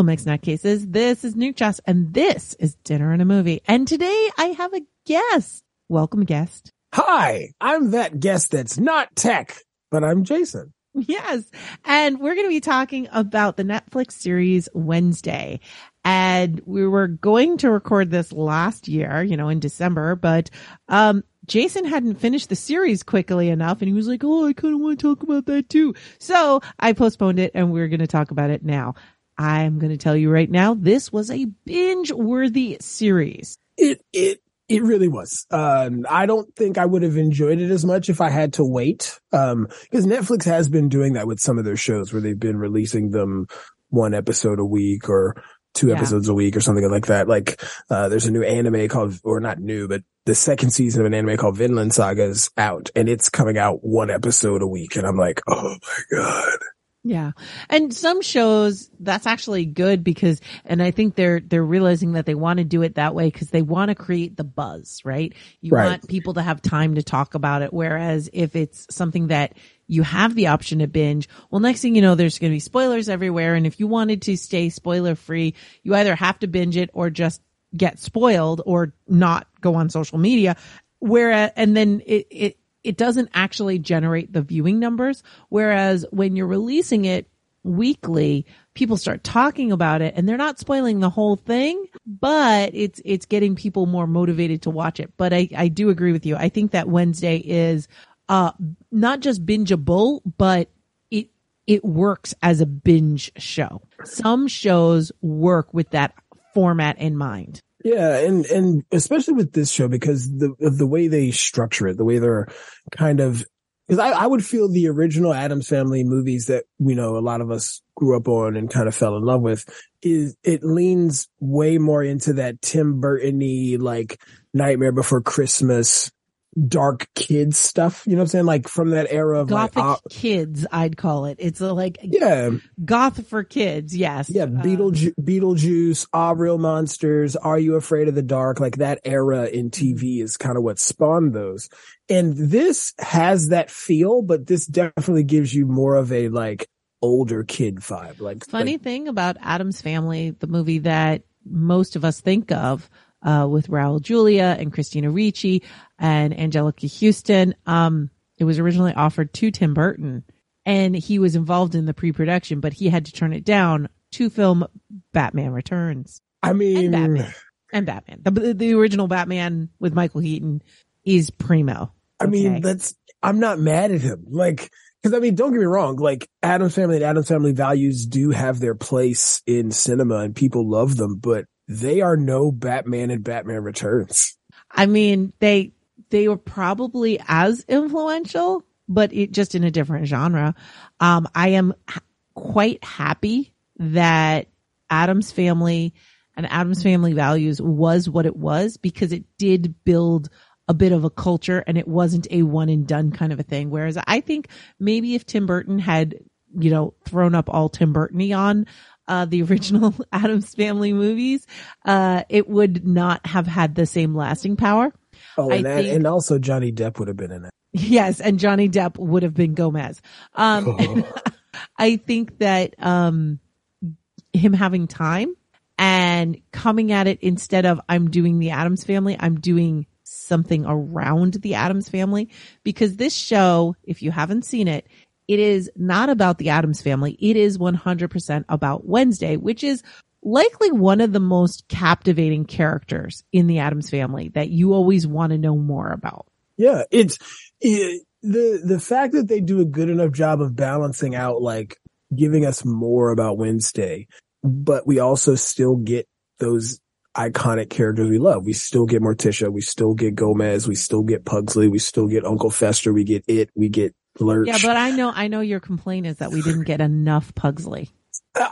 Hello, Mixed Nutcases. This is Nuke Joss, and this is Dinner and a Movie. And today I have a guest. Welcome, guest. Hi, I'm that guest that's not tech, but I'm Jason. Yes. And we're going to be talking about the Netflix series Wednesday. And we were going to record this last year, you know, in December, but, um, Jason hadn't finished the series quickly enough and he was like, Oh, I kind of want to talk about that too. So I postponed it and we're going to talk about it now. I'm going to tell you right now, this was a binge worthy series. It, it, it really was. Um, I don't think I would have enjoyed it as much if I had to wait. Um, cause Netflix has been doing that with some of their shows where they've been releasing them one episode a week or two Yeah. episodes a week or something like that. Like, uh, there's a new anime called, or not new, but the second season of an anime called Vinland Saga is out and it's coming out one episode a week. And I'm like, oh my God. Yeah. And some shows that's actually good because, and I think they're, they're realizing that they want to do it that way because they want to create the buzz, right? You Right. want people to have time to talk about it. Whereas if it's something that you have the option to binge, well, next thing you know, there's going to be spoilers everywhere. And if you wanted to stay spoiler free, you either have to binge it or just get spoiled or not go on social media. Whereas, and then it, it, it doesn't actually generate the viewing numbers. Whereas when you're releasing it weekly, people start talking about it and they're not spoiling the whole thing, but it's, it's getting people more motivated to watch it. But I, I do agree with you. I think that Wednesday is, uh, not just bingeable, but it, it works as a binge show. Some shows work with that format in mind. Yeah, and and especially with this show because the the way they structure it, the way they're kind of because I, I would feel the original Addams Family movies that you know a lot of us grew up on and kind of fell in love with is it leans way more into that Tim Burton-y like Nightmare Before Christmas dark kids stuff. You know what I'm saying? Like from that era of Gothic like uh, kids, I'd call it. It's a, like yeah, goth for kids. Yes. Yeah, Uh, Beetleju- Beetlejuice, All Real Monsters, Are You Afraid of the Dark? Like that era in TV is kind of what spawned those. And this has that feel, but this definitely gives you more of a like older kid vibe. Like funny like, thing about Addams Family, the movie that most of us think of, uh, with Raul Julia and Christina Ricci and Anjelica Huston. Um, it was originally offered to Tim Burton and he was involved in the pre-production, but he had to turn it down to film Batman Returns I and mean, Batman and Batman. The, the original Batman with Michael Keaton is primo. I mean, that's, I'm not mad at him. Like, cause I mean, don't get me wrong. Like Addams Family and Addams Family values do have their place in cinema and people love them, but they are no Batman and Batman Returns. I mean, they they were probably as influential, but it just in a different genre. Um, I am quite happy that Addams family and Addams family values was what it was because it did build a bit of a culture and it wasn't a one and done kind of a thing. Whereas I think maybe if Tim Burton had, you know, thrown up all Tim Burton on uh, the original Addams family movies, uh, it would not have had the same lasting power. Oh, and, think- and also Johnny Depp would have been in it. Yes, and Johnny Depp would have been Gomez. Um, I think that um, him having time and coming at it instead of I'm doing the Addams family, I'm doing something around the Addams family because this show, if you haven't seen it, it is not about the Addams family. It is 100% about Wednesday, which is likely one of the most captivating characters in the Addams family that you always want to know more about. Yeah, it's it, the the fact that they do a good enough job of balancing out, like giving us more about Wednesday, but we also still get those iconic characters we love. We still get Morticia, we still get Gomez, we still get Pugsley, we still get Uncle Fester, we get it, we get Lurch. Yeah, but I know, I know your complaint is that we didn't get enough Pugsley.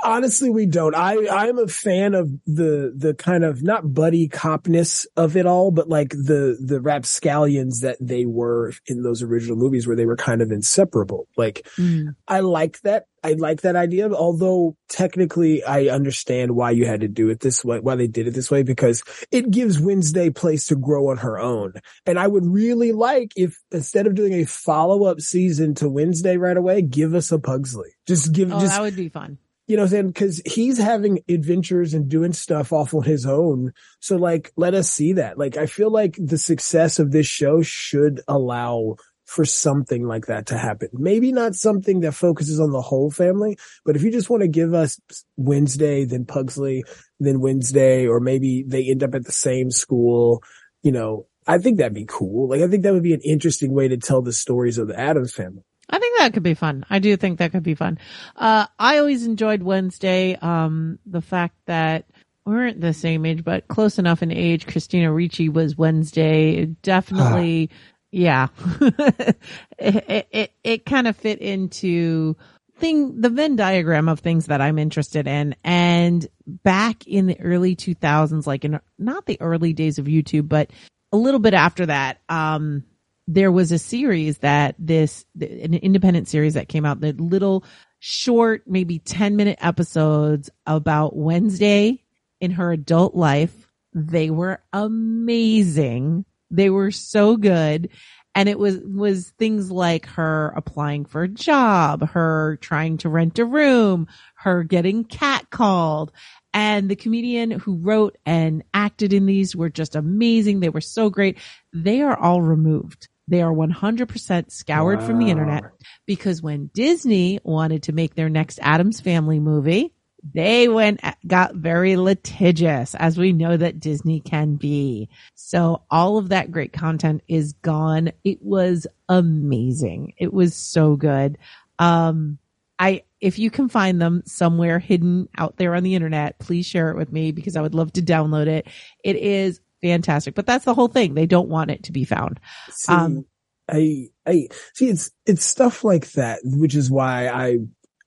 Honestly, we don't. I, I'm a fan of the, the kind of not buddy copness of it all, but like the, the rapscallions that they were in those original movies where they were kind of inseparable. Like, Mm. I like that. I like that idea, although technically I understand why you had to do it this way, why they did it this way, because it gives Wednesday place to grow on her own. And I would really like if instead of doing a follow up season to Wednesday right away, give us a Pugsley. Just give, Oh, just that would be fun. You know what I'm saying? Cause he's having adventures and doing stuff off on his own. So like, let us see that. Like, I feel like the success of this show should allow for something like that to happen. Maybe not something that focuses on the whole family, but if you just want to give us Wednesday, then Pugsley, then Wednesday, or maybe they end up at the same school, you know, I think that'd be cool. Like, I think that would be an interesting way to tell the stories of the Addams family. I think that could be fun. I do think that could be fun. Uh, I always enjoyed Wednesday. Um, the fact that we weren't the same age, but close enough in age. Christina Ricci was Wednesday. It definitely yeah. it, it, it, it kind of fit into thing, the Venn diagram of things that I'm interested in. And back in the early 2000s, like in not the early days of YouTube, but a little bit after that, um, there was a series that this, an independent series that came out, the little short, maybe 10 minute episodes about Wednesday in her adult life. They were amazing. They were so good. And it was, was things like her applying for a job, her trying to rent a room, her getting catcalled. And the comedian who wrote and acted in these were just amazing. They were so great. They are all removed. They are 100% scoured wow. from the internet because when Disney wanted to make their next Addams family movie, they went, got very litigious as we know that Disney can be. So all of that great content is gone. It was amazing. It was so good. Um, I, if you can find them somewhere hidden out there on the internet, please share it with me because I would love to download it. It is fantastic, but that's the whole thing. They don't want it to be found. See, um, I, I see it's, it's stuff like that, which is why I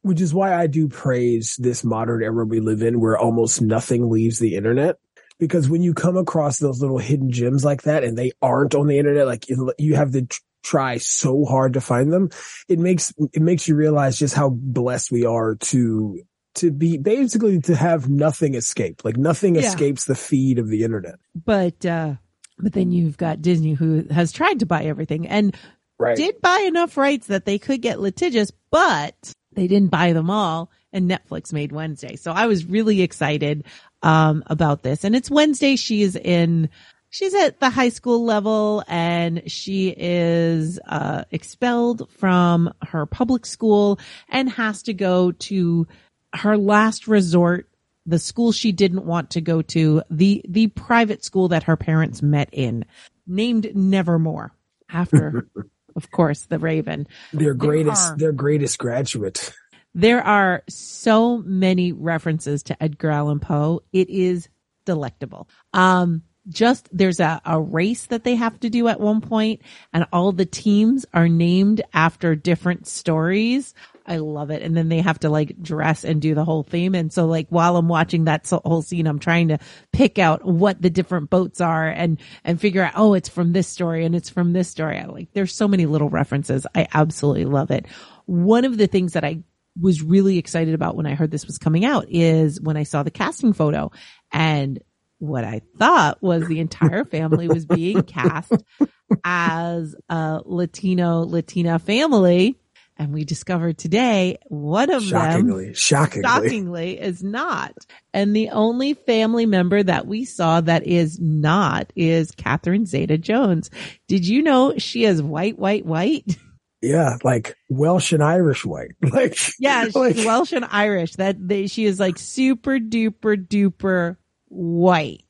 which is why I do praise this modern era we live in where almost nothing leaves the internet. Because when you come across those little hidden gems like that and they aren't on the internet, like you have to try so hard to find them, it makes, it makes you realize just how blessed we are to, to be basically to have nothing escape. Like nothing yeah. escapes the feed of the internet. But, uh, but then you've got Disney who has tried to buy everything and right. did buy enough rights that they could get litigious, but they didn't buy them all and Netflix made Wednesday. So I was really excited, um, about this. And it's Wednesday. She is in, she's at the high school level and she is, uh, expelled from her public school and has to go to her last resort the school she didn't want to go to, the, the private school that her parents met in, named Nevermore after of course, the Raven. Their greatest, their greatest graduate. There are so many references to Edgar Allan Poe. It is delectable. Um, just there's a, a race that they have to do at one point and all the teams are named after different stories. I love it. And then they have to like dress and do the whole theme. And so like while I'm watching that whole scene, I'm trying to pick out what the different boats are and, and figure out, oh, it's from this story and it's from this story. I like, there's so many little references. I absolutely love it. One of the things that I was really excited about when I heard this was coming out is when I saw the casting photo and what I thought was the entire family was being cast as a Latino Latina family and we discovered today one of shockingly, them shockingly, shockingly is not. And the only family member that we saw that is not is Catherine Zeta Jones. Did you know she is white, white, white? Yeah, like Welsh and Irish white. Like yeah, like, Welsh and Irish. That they, she is like super duper duper white.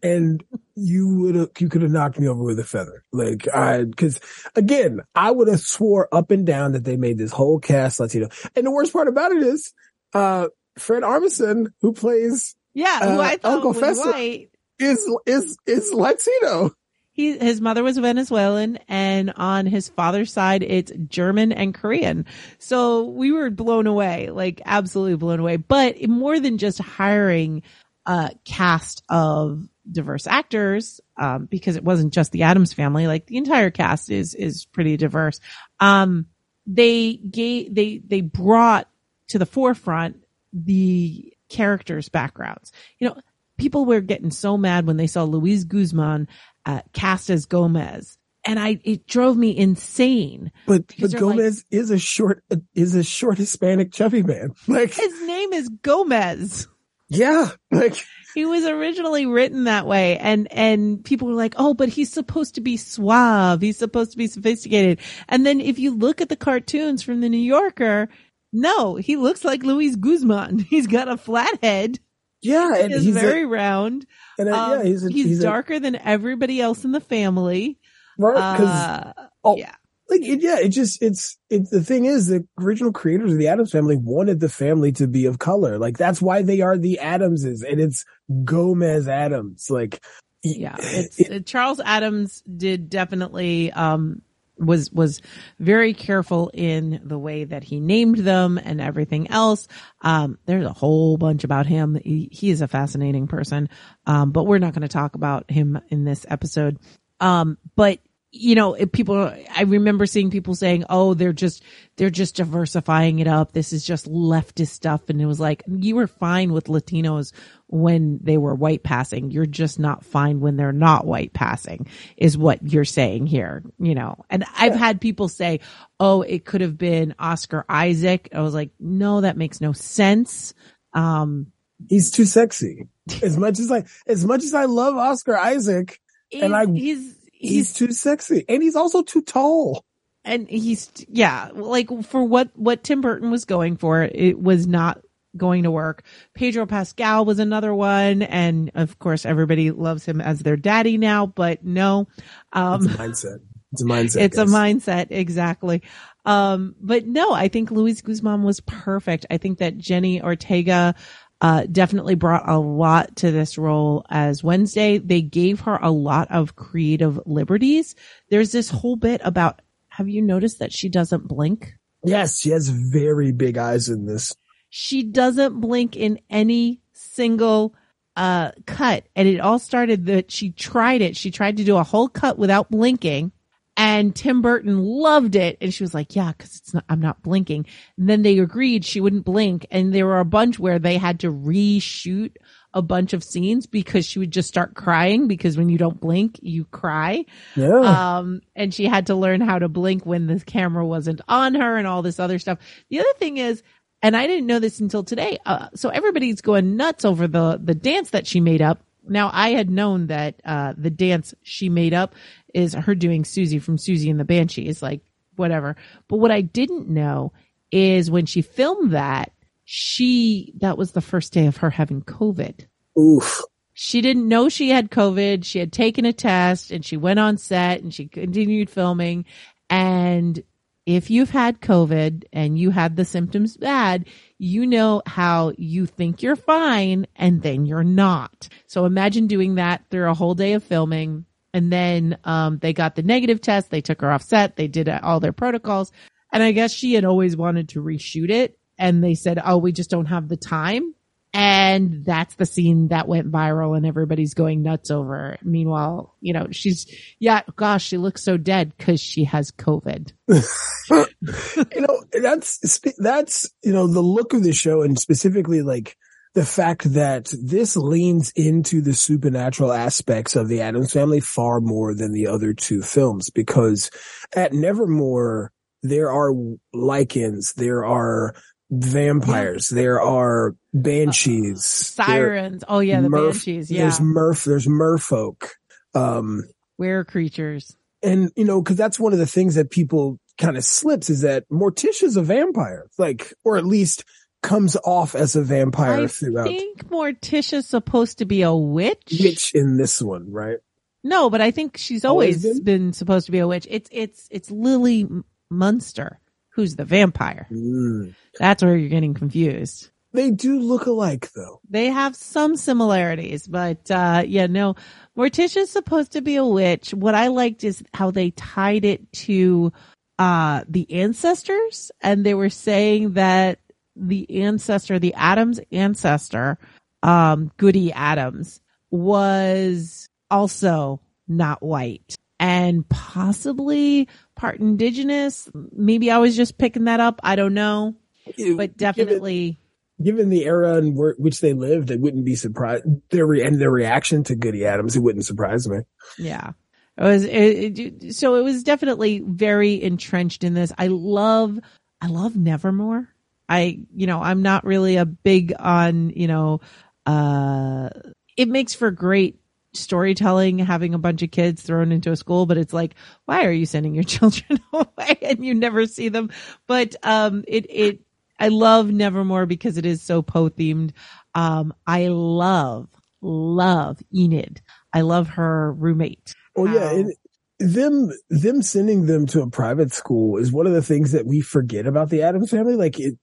and you would have, you could have knocked me over with a feather. Like I, cause again, I would have swore up and down that they made this whole cast Latino. And the worst part about it is, uh, Fred Armisen, who plays, yeah, who uh, Uncle Fester, white. is, is, is Latino. He, his mother was Venezuelan and on his father's side, it's German and Korean. So we were blown away, like absolutely blown away. But more than just hiring a cast of diverse actors, um, because it wasn't just the Addams family, like the entire cast is, is pretty diverse. Um, they gave, they, they brought to the forefront the characters' backgrounds. You know, people were getting so mad when they saw Luis Guzman, uh, cast as Gomez. and I it drove me insane. But but they're like- Gomez is a short is a short Hispanic chubby man. Like His name is Gomez. yeah, like He was originally written that way and and people were like, "Oh, but he's supposed to be suave. He's supposed to be sophisticated." And then if you look at the cartoons from the New Yorker, no, he looks like Luis Guzman. He's got a flat head. yeah, and He's he's very a, round. and Um, yeah, he's a, he's, a- darker than everybody else in the family. right because Uh, oh, yeah. Like it, yeah, it just it's it. The thing is, the original creators of the Addams family wanted the family to be of color. Like that's why they are the Addamses, and it's Gomez Addams. Like yeah it's it- charles addams did definitely um was was very careful in the way that he named them and everything else um there's a whole bunch about him he, he is a fascinating person um but we're not going to talk about him in this episode um but you know, people, I remember seeing people saying, oh, they're just, they're just diversifying it up. This is just leftist stuff. And it was like, you were fine with Latinos when they were white passing. You're just not fine when they're not white passing is what you're saying here, you know, and I've had people say, oh, it could have been Oscar Isaac. I was like, no, that makes no sense. Um, he's too sexy. As much as I, as much as I love Oscar Isaac, And I- he's, he's, he's too sexy, and he's also too tall. and he's yeah like for what what tim burton was going for it was not going to work pedro pascal was another one and of course everybody loves him as their daddy now but no um It's a mindset. It's a mindset. it's a mindset exactly um but no i think luis guzman was perfect i think that jenny ortega uh, definitely brought a lot to this role as Wednesday. They gave her a lot of creative liberties. There's this whole bit about, have you noticed that she doesn't blink? Yes, she has very big eyes in this. She doesn't blink in any single uh cut. And it all started that she tried it. She tried to do a whole cut without blinking. And Tim Burton loved it. And she was like, yeah, cause it's not, I'm not blinking. And then they agreed she wouldn't blink. And there were a bunch where they had to reshoot a bunch of scenes because she would just start crying because when you don't blink, you cry. Yeah. Um, and she had to learn how to blink when the camera wasn't on her and all this other stuff. The other thing is, and I didn't know this until today. Uh, so everybody's going nuts over the, the dance that she made up. Now I had known that, uh, the dance she made up is her doing Siouxsie from Siouxsie and the Banshee is like whatever. But what I didn't know is when she filmed that, she, that was the first day of her having COVID Oof. she didn't know she had COVID. She had taken a test and she went on set and she continued filming. And if you've had COVID and you had the symptoms bad, you know how you think you're fine and then you're not. So imagine doing that through a whole day of filming. And then, um, they got the negative test. They took her off set. They did all their protocols. And I guess she had always wanted to reshoot it. And they said, Oh, we just don't have the time. And that's the scene that went viral and everybody's going nuts over. it. Meanwhile, you know, she's, yeah, gosh, she looks so dead because she has COVID. you know, that's, that's, you know, the look of the show and specifically like the fact that this leans into the supernatural aspects of the Addams family far more than the other two films because at Nevermore, there are Lycans, there are vampires, there are banshees, there- Sirens. Oh yeah, the Merf- banshees. Yeah. There's Murph, there's merfolk. Um, Were creatures. and you know, cause that's one of the things that people kind of slips is that Morticia's a vampire, like, or at least comes off as a vampire I throughout. I think Morticia's supposed to be a witch. Witch in this one, right? No, but I think she's Always always been? been? supposed to be a witch. It's, it's, it's Lily Munster who's the vampire. Mm. That's where you're getting confused. They do look alike though. They have some similarities, but uh yeah, no. Morticia's supposed to be a witch. What I liked is how they tied it to uh the ancestors and they were saying that the ancestor, the Addams ancestor, um Goody Addams was also not white and possibly part indigenous. Maybe I was just picking that up. I don't know, but definitely Given the era in where, which they lived, it wouldn't be surprised. Their re- and their reaction to Goody Addams, it wouldn't surprise me. Yeah. It was it, it, so it was definitely very entrenched in this. I love I love Nevermore. I you know I'm not really a big on you know uh it makes for great storytelling having a bunch of kids thrown into a school but it's like why are you sending your children away and you never see them? But um it it I love Nevermore because it is so Poe themed um I love love Enid. I love her roommate. Oh yeah, and them them sending them to a private school is one of the things that we forget about the addams family. Like it,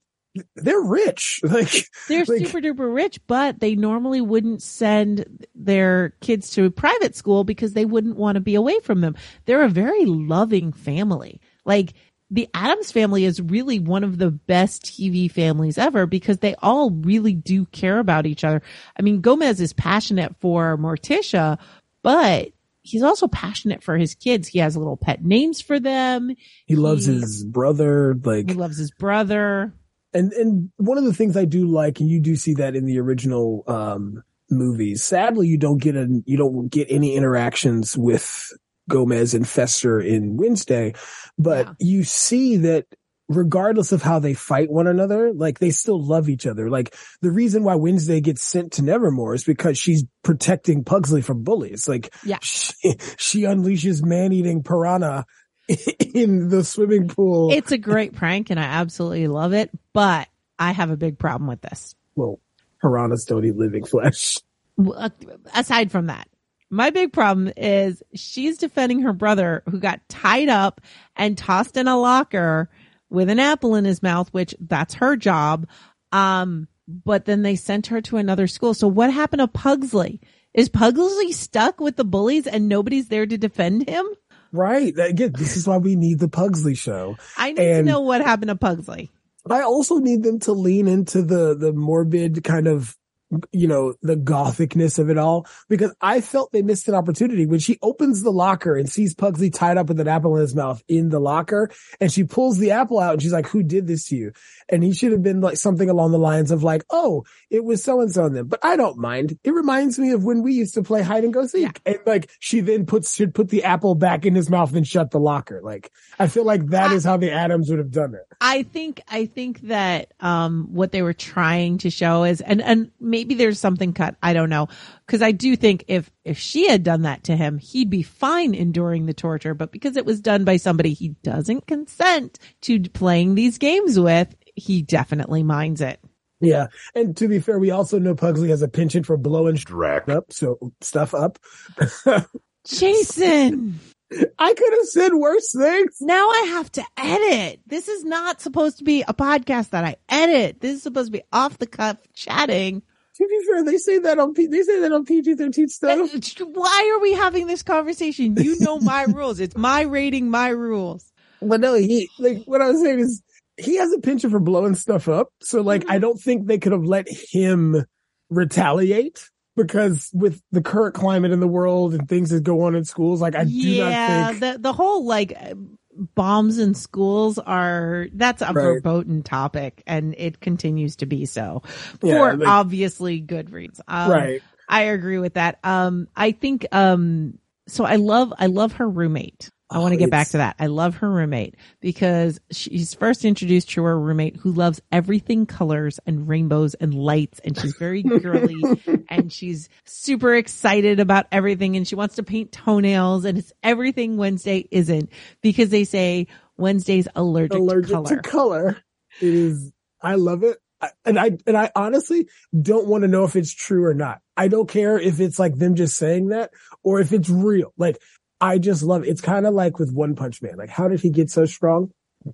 they're rich. Like they're like, super duper rich, but they normally wouldn't send their kids to private school because they wouldn't want to be away from them. They're a very loving family. Like the Addams family is really one of the best TV families ever because they all really do care about each other. I mean, Gomez is passionate for Morticia, but he's also passionate for his kids. He has little pet names for them. He loves he, his brother. Like he loves his brother. And and one of the things I do like, and you do see that in the original um, movies. Sadly, you don't get a you don't get any interactions with Gomez and Fester in Wednesday, but yeah. you see that regardless of how they fight one another, like they still love each other. Like the reason why Wednesday gets sent to Nevermore is because she's protecting Pugsley from bullies. Like yeah. she, she unleashes man-eating piranha in the swimming pool. It's a great prank and I absolutely love it, but I have a big problem with this. Well, piranhas don't eat living flesh. Uh, aside from that, my big problem is she's defending her brother who got tied up and tossed in a locker with an apple in his mouth, which that's her job. Um, but then they sent her to another school. So what happened to Pugsley? Is Pugsley stuck with the bullies and nobody's there to defend him? Right. Again, this is why we need the Pugsley show. I need and to know what happened to Pugsley. I also need them to lean into the the morbid kind of you know, the gothicness of it all because I felt they missed an opportunity when she opens the locker and sees Pugsley tied up with an apple in his mouth in the locker and she pulls the apple out and she's like, who did this to you? And he should have been like something along the lines of like, oh, it was so and so in them, but I don't mind. It reminds me of when we used to play hide and go seek. Yeah. And like she then puts, should put the apple back in his mouth and shut the locker. Like I feel like that I, is how the Addams would have done it. I think, I think that, um, what they were trying to show is, and, and maybe there's something cut. I don't know. Cause I do think if, if she had done that to him, he'd be fine enduring the torture. But because it was done by somebody he doesn't consent to playing these games with, he definitely minds it. Yeah. And to be fair, we also know Pugsley has a penchant for blowing Drac up, so stuff up. Jason. I could have said worse things. Now I have to edit. This is not supposed to be a podcast that I edit. This is supposed to be off the cuff chatting. To be fair, they say that on P- they say that on PG thirteen stuff. Uh, why are we having this conversation? You know my rules. It's my rating, my rules. But no, he like what I was saying is he has a penchant for blowing stuff up. So like, mm-hmm. I don't think they could have let him retaliate because with the current climate in the world and things that go on in schools, like I do not think the the whole like bombs in schools are that's a right. verboten topic and it continues to be so for yeah, like, obviously good reasons. Um, right. I agree with that. Um, I think, um, so I love, I love her roommate. I want to oh, get back to that. I love her roommate because she's first introduced to her roommate who loves everything colors and rainbows and lights and she's very girly and she's super excited about everything and she wants to paint toenails and it's everything Wednesday isn't because they say Wednesday's allergic, allergic to color. To color. It is, I love it. And I, and I honestly don't want to know if it's true or not. I don't care if it's like them just saying that or if it's real. Like I just love it. It's kind of like with One Punch Man. Like, how did he get so strong?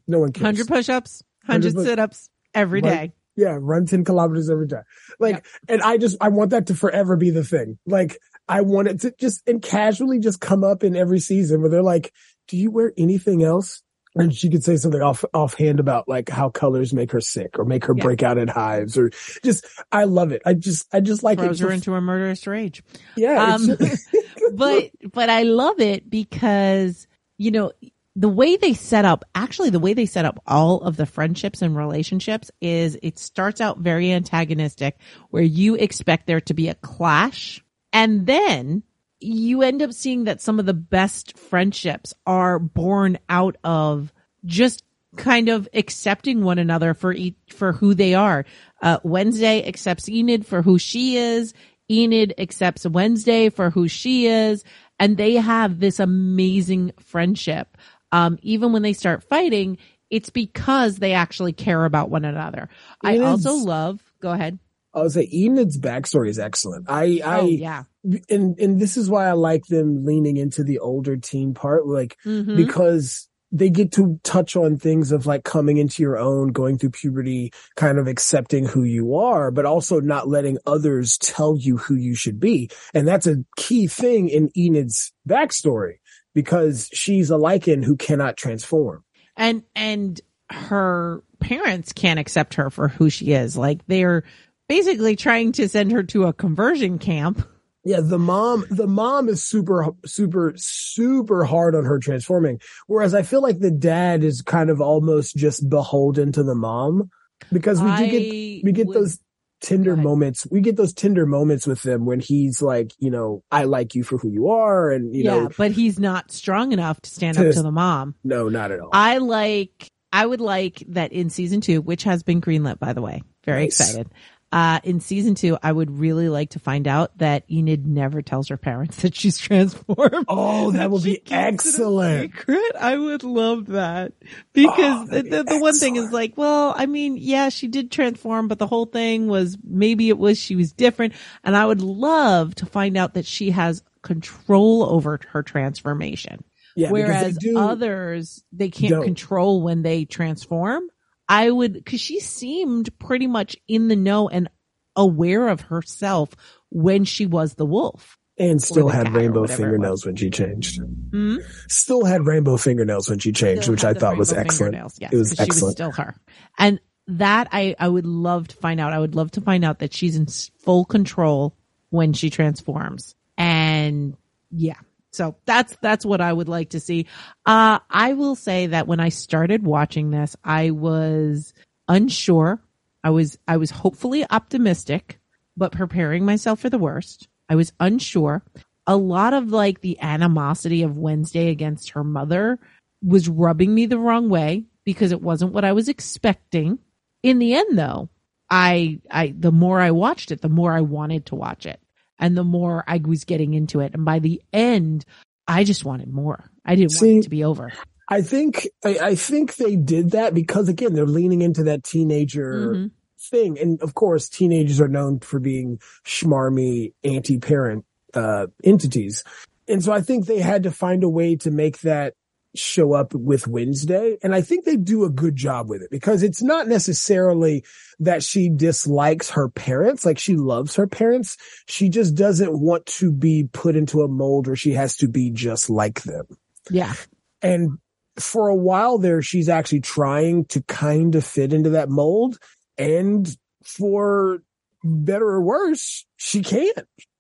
No one cares. 100 push ups, 100, 100 sit ups every day. yeah, run 10 kilometers every day. Like, yep. and I just, I want that to forever be the thing. Like, I want it to just, and casually just come up in every season where they're like, do you wear anything else? And she could say something off offhand about like how colors make her sick or make her yeah. break out in hives or just I love it. I just I just like throws it. her into a murderous rage. Yeah, um, but but I love it because you know the way they set up actually the way they set up all of the friendships and relationships is it starts out very antagonistic where you expect there to be a clash and then you end up seeing that some of the best friendships are born out of just kind of accepting one another for each, for who they are. Uh, Wednesday accepts Enid for who she is. Enid accepts Wednesday for who she is. And they have this amazing friendship. Um, even when they start fighting, it's because they actually care about one another. I also love, go ahead. I would say Enid's backstory is excellent. I, I, oh, yeah. And, and this is why I like them leaning into the older teen part, like, mm-hmm. because they get to touch on things of like coming into your own, going through puberty, kind of accepting who you are, but also not letting others tell you who you should be. And that's a key thing in Enid's backstory because she's a Lycan who cannot transform. And, and her parents can't accept her for who she is. Like they're basically trying to send her to a conversion camp yeah, the mom, the mom is super, super, super hard on her transforming. Whereas I feel like the dad is kind of almost just beholden to the mom because we do get, we get would, those tender moments. We get those tender moments with them when he's like, you know, I like you for who you are. And, you yeah, know, but he's not strong enough to stand to, up to the mom. No, not at all. I like, I would like that in season two, which has been greenlit, by the way. Very nice. excited. Uh, in season two, I would really like to find out that Enid never tells her parents that she's transformed. Oh, that would be excellent. Secret. I would love that because oh, the, the, the one thing is like, well, I mean, yeah, she did transform, but the whole thing was maybe it was she was different. And I would love to find out that she has control over her transformation. Yeah, Whereas they others, they can't don't. control when they transform. I would, cause she seemed pretty much in the know and aware of herself when she was the wolf. And still had rainbow fingernails when she changed. Mm-hmm. Still had rainbow fingernails when she changed, still which I thought was excellent. Yes, it was excellent. She was still her. And that I, I would love to find out. I would love to find out that she's in full control when she transforms. And yeah, so that's, that's what I would like to see. Uh, I will say that when I started watching this, I was unsure. I was, I was hopefully optimistic, but preparing myself for the worst. I was unsure. A lot of like the animosity of Wednesday against her mother was rubbing me the wrong way because it wasn't what I was expecting. In the end though, I, I, the more I watched it, the more I wanted to watch it and the more I was getting into it. And by the end, I just wanted more. I didn't See, want it to be over. I think I, I, think they did that because again, they're leaning into that teenager mm-hmm. thing. And of course, teenagers are known for being schmarmy anti-parent uh, entities. And so I think they had to find a way to make that show up with Wednesday. And I think they do a good job with it because it's not necessarily that she dislikes her parents. Like she loves her parents. She just doesn't want to be put into a mold where she has to be just like them. Yeah. And for a while there, she's actually trying to kind of fit into that mold. And for better or worse, she can't.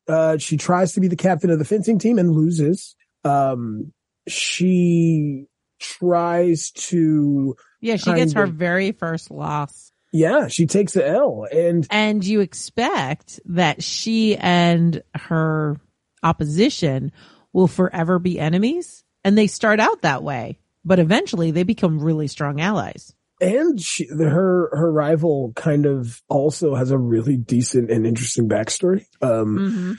Uh, she tries to be the captain of the fencing team and loses. Um, she tries to. Yeah, she gets her very first loss. Yeah, she takes the L and and you expect that she and her opposition will forever be enemies and they start out that way, but eventually they become really strong allies. And she, her her rival kind of also has a really decent and interesting backstory. Um, mm-hmm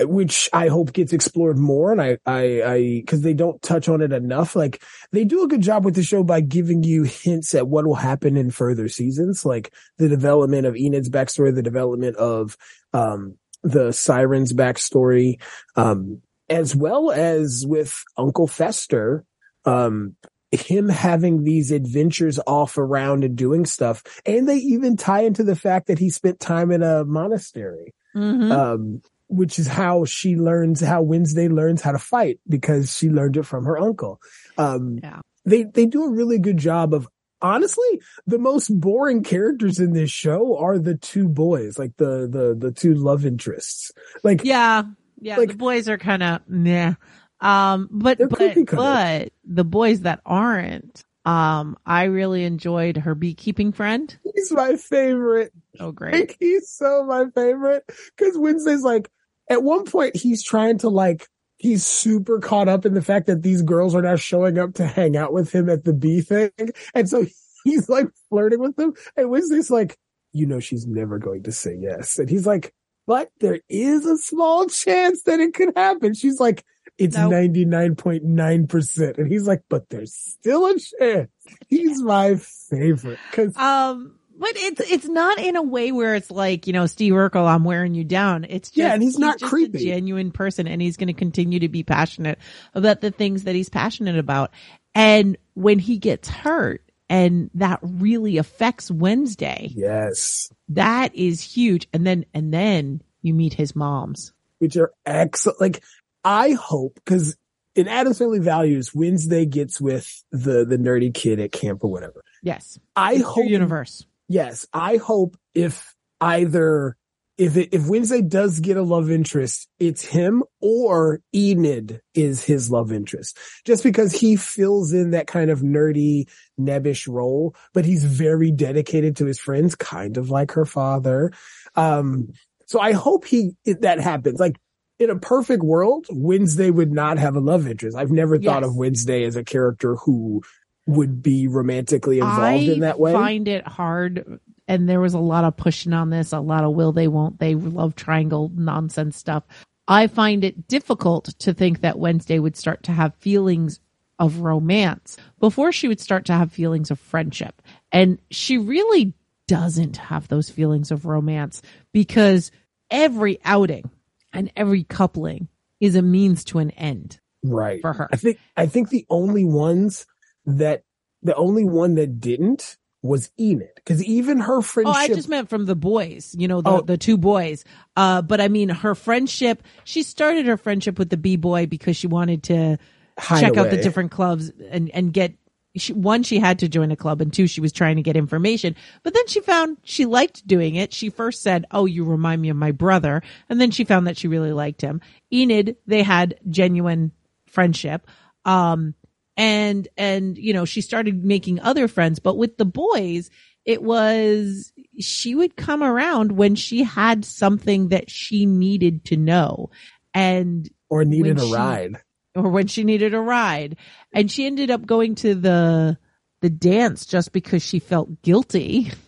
which I hope gets explored more. And I, I, I, cause they don't touch on it enough. Like they do a good job with the show by giving you hints at what will happen in further seasons, like the development of Enid's backstory, the development of, um, the Siren's backstory, um, as well as with Uncle Fester, um, him having these adventures off around and doing stuff. And they even tie into the fact that he spent time in a monastery. Mm-hmm. Um, which is how she learns how Wednesday learns how to fight because she learned it from her uncle. Um, yeah. they, they do a really good job of honestly, the most boring characters in this show are the two boys, like the, the, the two love interests. Like, yeah, yeah, like, the boys are kind of meh. Um, but, but, but the boys that aren't, um, I really enjoyed her beekeeping friend. He's my favorite. Oh, great. Like, he's so my favorite. Cause Wednesday's like, at one point he's trying to like he's super caught up in the fact that these girls are now showing up to hang out with him at the bee thing. And so he's like flirting with them. And Wednesday's like, you know, she's never going to say yes. And he's like, but there is a small chance that it could happen. She's like, it's 99.9%. And he's like, but there's still a chance. He's my favorite. Cause, um, but it's it's not in a way where it's like you know Steve Urkel, I'm wearing you down. It's just, yeah, and he's, he's not creepy, genuine person, and he's going to continue to be passionate about the things that he's passionate about. And when he gets hurt, and that really affects Wednesday. Yes, that is huge. And then and then you meet his moms, which are excellent. Like I hope because in Addams Family Values, Wednesday gets with the the nerdy kid at camp or whatever. Yes, I it's hope universe yes, I hope if either if it, if Wednesday does get a love interest, it's him or Enid is his love interest. Just because he fills in that kind of nerdy, nebbish role, but he's very dedicated to his friends, kind of like her father. Um, so I hope he that happens. Like in a perfect world, Wednesday would not have a love interest. I've never yes. thought of Wednesday as a character who would be romantically involved I in that way. I find it hard and there was a lot of pushing on this, a lot of will they won't they love triangle nonsense stuff. I find it difficult to think that Wednesday would start to have feelings of romance before she would start to have feelings of friendship. And she really doesn't have those feelings of romance because every outing and every coupling is a means to an end. Right. For her. I think I think the only ones that the only one that didn't was Enid because even her friendship. Oh, I just meant from the boys, you know, the, oh. the two boys. Uh, but I mean, her friendship, she started her friendship with the bee boy because she wanted to Hide check away. out the different clubs and, and get, she, one, she had to join a club and two, she was trying to get information, but then she found she liked doing it. She first said, Oh, you remind me of my brother. And then she found that she really liked him. Enid, they had genuine friendship. Um, and and you know she started making other friends but with the boys it was she would come around when she had something that she needed to know. And or needed a she, ride. Or when she needed a ride. And she ended up going to the the dance just because she felt guilty.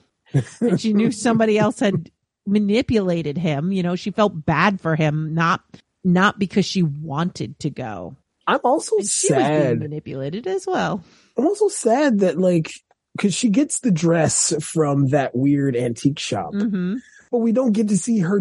And she knew somebody else had manipulated him. You know she felt bad for him not not because she wanted to go I'm also and she sad. was being manipulated as well. I'm also sad that like because she gets the dress from that weird antique shop, mm-hmm. but we don't get to see her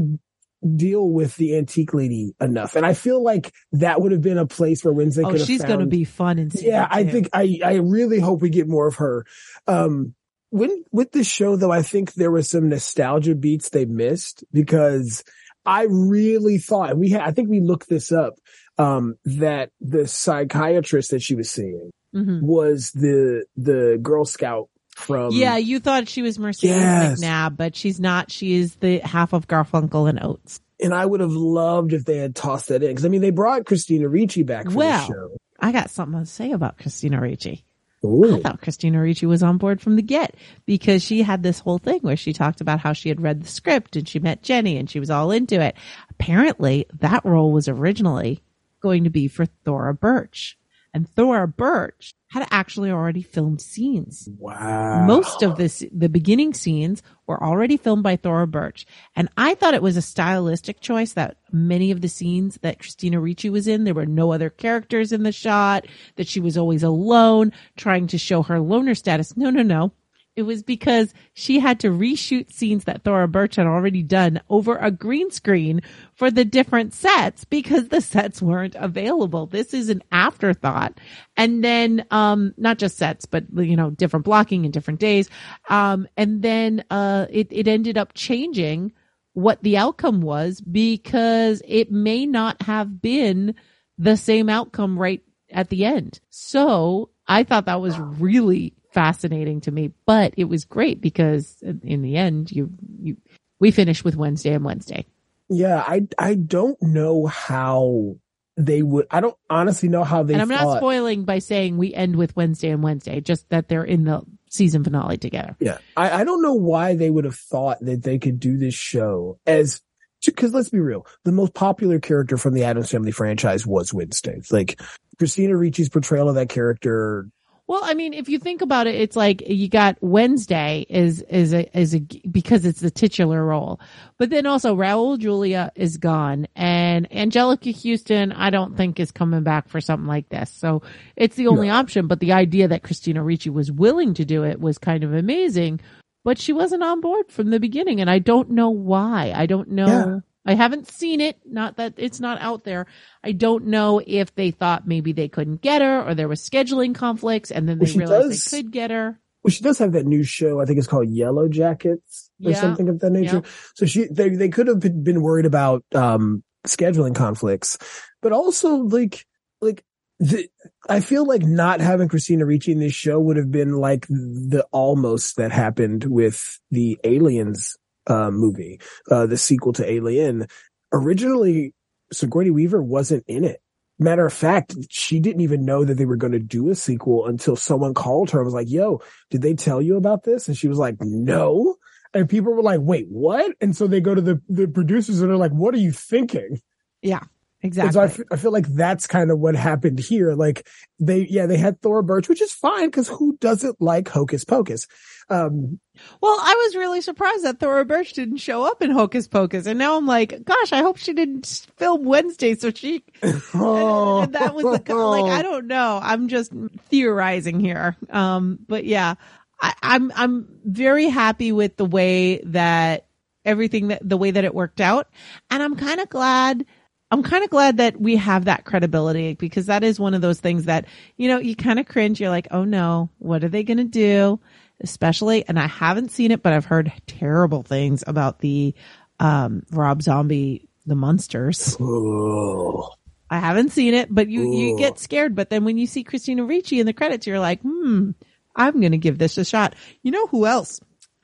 deal with the antique lady enough. And I feel like that would have been a place where Wednesday oh, could have she's going to be fun and yeah. I think I I really hope we get more of her. Um, when with this show though, I think there was some nostalgia beats they missed because I really thought we had. I think we looked this up um, that the psychiatrist that she was seeing mm-hmm. was the the Girl Scout from. Yeah, you thought she was Mercedes Yes. McNab, but she's not. She is the half of Garfunkel and Oates. And I would have loved if they had tossed that in because I mean they brought Christina Ricci back for Well, the show. I got something to say about Christina Ricci. I thought Christina Ricci was on board from the get because she had this whole thing where she talked about how she had read the script and she met Jenny and she was all into it. Apparently, that role was originally going to be for Thora Birch. And Thora Birch had actually already filmed scenes. Wow. Most of this, the beginning scenes were already filmed by Thora Birch. And I thought it was a stylistic choice that many of the scenes that Christina Ricci was in, there were no other characters in the shot, that she was always alone, trying to show her loner status. No, no, no. It was because she had to reshoot scenes that Thora Birch had already done over a green screen for the different sets because the sets weren't available. This is an afterthought. And then, um, not just sets, but, you know, different blocking in different days. Um, and then, uh, it, it ended up changing what the outcome was because it may not have been the same outcome right at the end. So I thought that was really fascinating to me, but it was great because in the end, you, you, we finished with Wednesday and Wednesday. Yeah, I I don't know how they would. I don't honestly know how they. And I'm thought, not spoiling by saying we end with Wednesday and Wednesday, just that they're in the season finale together. Yeah, I I don't know why they would have thought that they could do this show as because let's be real, the most popular character from the Addams Family franchise was Wednesday. Like Christina Ricci's portrayal of that character. Well, I mean, if you think about it, it's like you got Wednesday is is a is a because it's the titular role, but then also Raul Julia is gone, and Anjelica Huston I don't think is coming back for something like this. So it's the only No. option. But the idea that Christina Ricci was willing to do it was kind of amazing, but she wasn't on board from the beginning, and I don't know why. I don't know. Yeah. I haven't seen it. Not that it's not out there. I don't know if they thought maybe they couldn't get her or there was scheduling conflicts and then they Well, realized does- they could get her. Well, she does have that new show. I think it's called Yellow Jackets or Yeah. something of that nature. So she, they, they could have been been worried about, um, scheduling conflicts, but also like, like, the, I feel like not having Christina Ricci in this show would have been like the almost that happened with the Aliens, uh, movie, uh, the sequel to Alien. Originally, Sigourney Weaver wasn't in it. Matter of fact, she didn't even know that they were going to do a sequel until someone called her and was like, yo, did they tell you about this? And she was like, no. And people were like, wait, what? And so they go to the, the producers and they're like, what are you thinking? Yeah. Exactly. so I, f- I feel like that's kind of what happened here. Like they, yeah, they had Thora Birch, which is fine because who doesn't like Hocus Pocus? Um, well, I was really surprised that Thora Birch didn't show up in Hocus Pocus. And now I'm like, gosh, I hope she didn't film Wednesday so she, oh, and that was the, like, I don't know. I'm just theorizing here. Um, but yeah, I, I'm, I'm very happy with the way that everything that, the way that it worked out. And I'm kind of glad, I'm kind of glad that we have that credibility because that is one of those things that, you know, you kind of cringe. You're like, oh no, what are they going to do? Especially, and I haven't seen it, but I've heard terrible things about the, um, Rob Zombie, the monsters. Oh. I haven't seen it, but you, you get scared. But then when you see Christina Ricci in the credits, you're like, hmm, I'm going to give this a shot. You know who else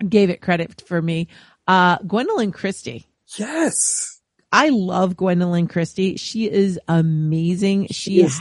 gave it credit for me? Uh, Gwendoline Christie. yes. I love Gwendoline Christie. She is amazing. She is.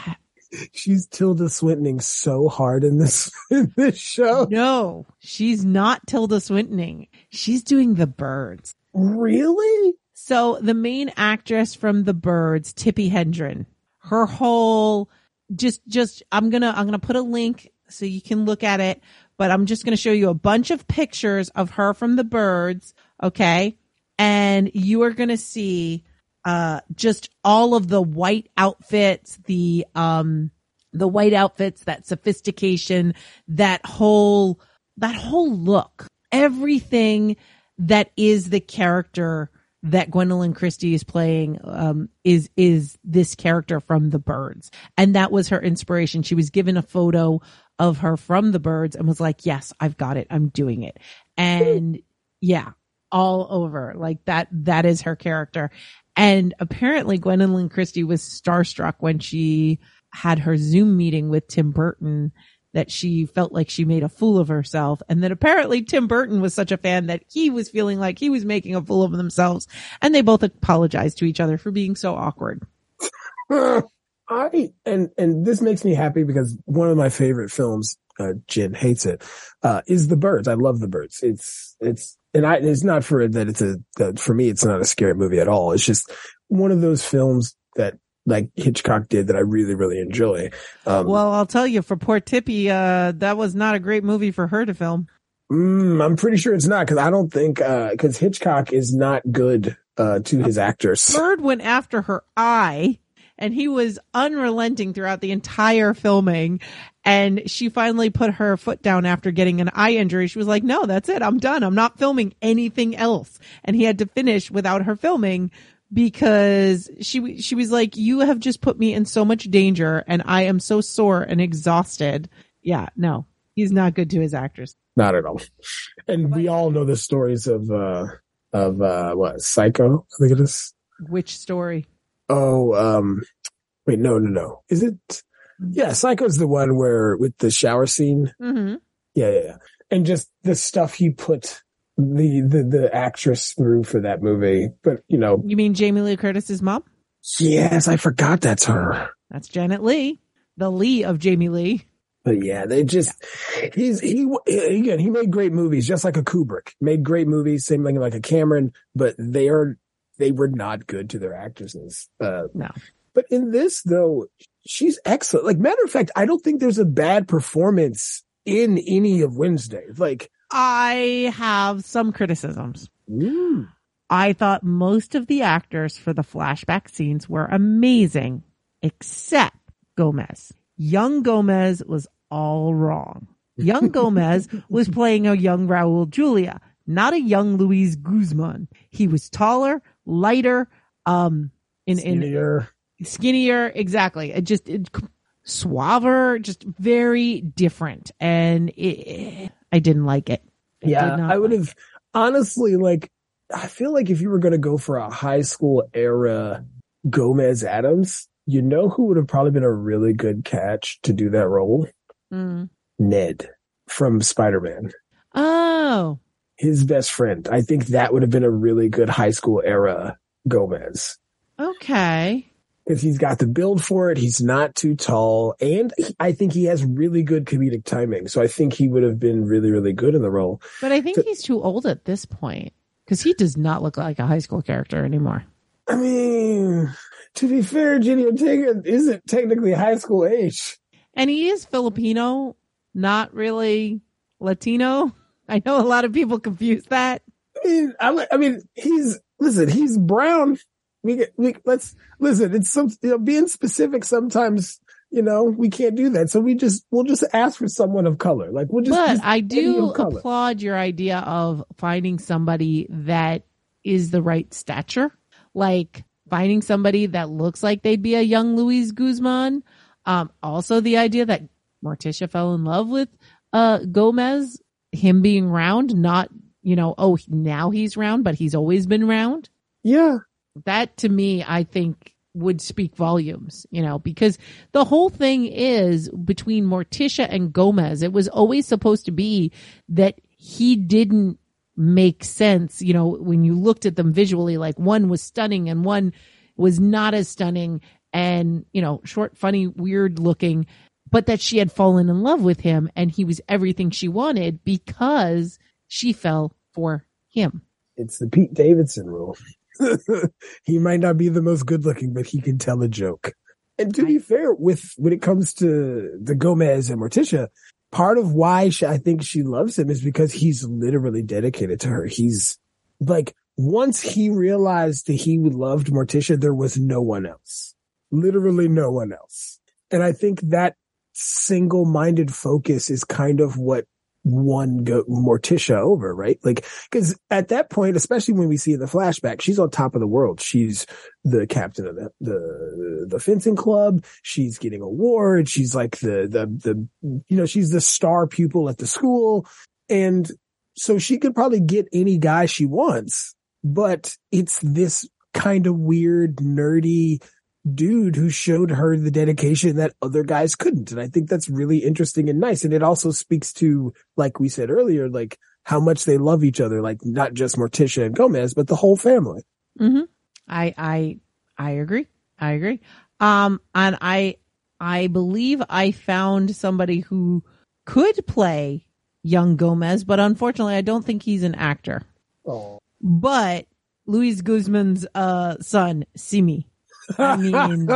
She's Tilda Swintoning so hard in this, in this show. no, she's not Tilda Swintoning. She's doing the birds. Really? So the main actress from the birds, Tippi Hedren, her whole just just I'm gonna I'm gonna put a link so you can look at it, but I'm just gonna show you a bunch of pictures of her from the birds, okay? And you are gonna see uh just all of the white outfits, the um the white outfits, that sophistication, that whole that whole look, everything that is the character that Gwendoline Christie is playing um, is is this character from The Birds, and that was her inspiration. She was given a photo of her from The Birds and was like, "Yes, I've got it. I'm doing it." And yeah, all over like that. That is her character. And apparently, Gwendoline Christie was starstruck when she had her Zoom meeting with Tim Burton that she felt like she made a fool of herself and that apparently Tim Burton was such a fan that he was feeling like he was making a fool of themselves and they both apologized to each other for being so awkward. I and and this makes me happy because one of my favorite films, uh, Jen hates it, uh, is The Birds. I love The Birds. It's it's and I it's not for that it's a that for me it's not a scary movie at all. It's just one of those films that like Hitchcock did that I really really enjoy. Um, Well, I'll tell you for poor Tippi, uh, that was not a great movie for her to film. mm, I'm pretty sure it's not because I don't think because Hitchcock is not good uh, to his actors. Bird went after her eye and he was unrelenting throughout the entire filming. And she finally put her foot down after getting an eye injury. She was like, no, that's it. I'm done. I'm not filming anything else. And he had to finish without her filming because she, she was like, you have just put me in so much danger and I am so sore and exhausted. Yeah, no, he's not good to his actors. Not at all. And we all know the stories of uh of uh what Psycho. I think it is. Which story? Oh, um, wait, no, no, no. Is it? Yeah, Psycho's the one where with the shower scene. Mm-hmm. Yeah, yeah, yeah. And just the stuff he put the the the actress through for that movie. But you know, You mean Jamie Lee Curtis's mom? yes, I forgot that's her. That's Janet Leigh, the Lee of Jamie Lee. But yeah, they just he's he again he made great movies just like a Kubrick made great movies same thing like a Cameron but they are they were not good to their actresses. Uh, No. but in this though, she's excellent. Like matter of fact, I don't think there's a bad performance in any of Wednesday. Like, I have some criticisms. mm, I thought most of the actors for the flashback scenes were amazing, except Gomez. Young Gomez was all wrong. Young Gomez was playing a young Raul Julia, not a young Luis Guzman. He was taller, lighter, um, in, in skinnier. skinnier, exactly. It just it, suaver, just very different, and it, I didn't like it. I yeah, I would like have honestly like. I feel like if you were going to go for a high school era Gomez Addams, you know who would have probably been a really good catch to do that role? Mm. Ned from Spider Man. Oh, His best friend. I think that would have been a really good high school era Gomez. okay. Because he's got the build for it. He's not too tall. And he- I think he has really good comedic timing. So I think he would have been really, really good in the role. But I think So- he's too old at this point because he does not look like a high school character anymore. I mean, to be fair, Jenny Ortega isn't technically high school age. And he is Filipino, not really Latino. I know a lot of people confuse that. I mean, I, I mean, he's listen. He's brown. We get. We let's listen. It's some you know being specific. Sometimes you know we can't do that. So we just we'll just ask for someone of color. Like we'll just. but just I do applaud your idea of finding somebody that is the right stature, like finding somebody that looks like they'd be a young Luis Guzman. Um, also the idea that Morticia fell in love with uh Gomez, him being round, not you know, oh now he's round, but he's always been round. Yeah. that to me i think would speak volumes you know because the whole thing is between morticia and gomez it was always supposed to be that he didn't make sense you know when you looked at them visually like one was stunning and one was not as stunning and you know short funny weird looking but that she had fallen in love with him and he was everything she wanted because she fell for him It's the Pete Davidson rule. he might not be the most good looking, but he can tell a joke. And to be fair, with when it comes to the Gomez and Morticia, part of why she, I think she loves him is because he's literally dedicated to her. He's like, once he realized that he loved Morticia, there was no one else. Literally no one else. And I think that single minded focus is kind of what won go- Morticia over, right? Like, cause at that point, especially when we see in the flashback, she's on top of the world. She's the captain of the, the, the fencing club. She's getting awards. She's like the, the, the, you know, she's the star pupil at the school. And so she could probably get any guy she wants, but it's this kind of weird, nerdy dude who showed her the dedication that other guys couldn't. And I think that's really interesting and nice. And it also speaks to, like we said earlier, like how much they love each other, like not just Morticia and Gomez, but the whole family. Mm-hmm. I I I agree. I agree. Um, and I I believe I found somebody who could play young Gomez, but unfortunately, I don't think he's an actor. Oh. But Luis Guzman's uh son, Simi. I mean,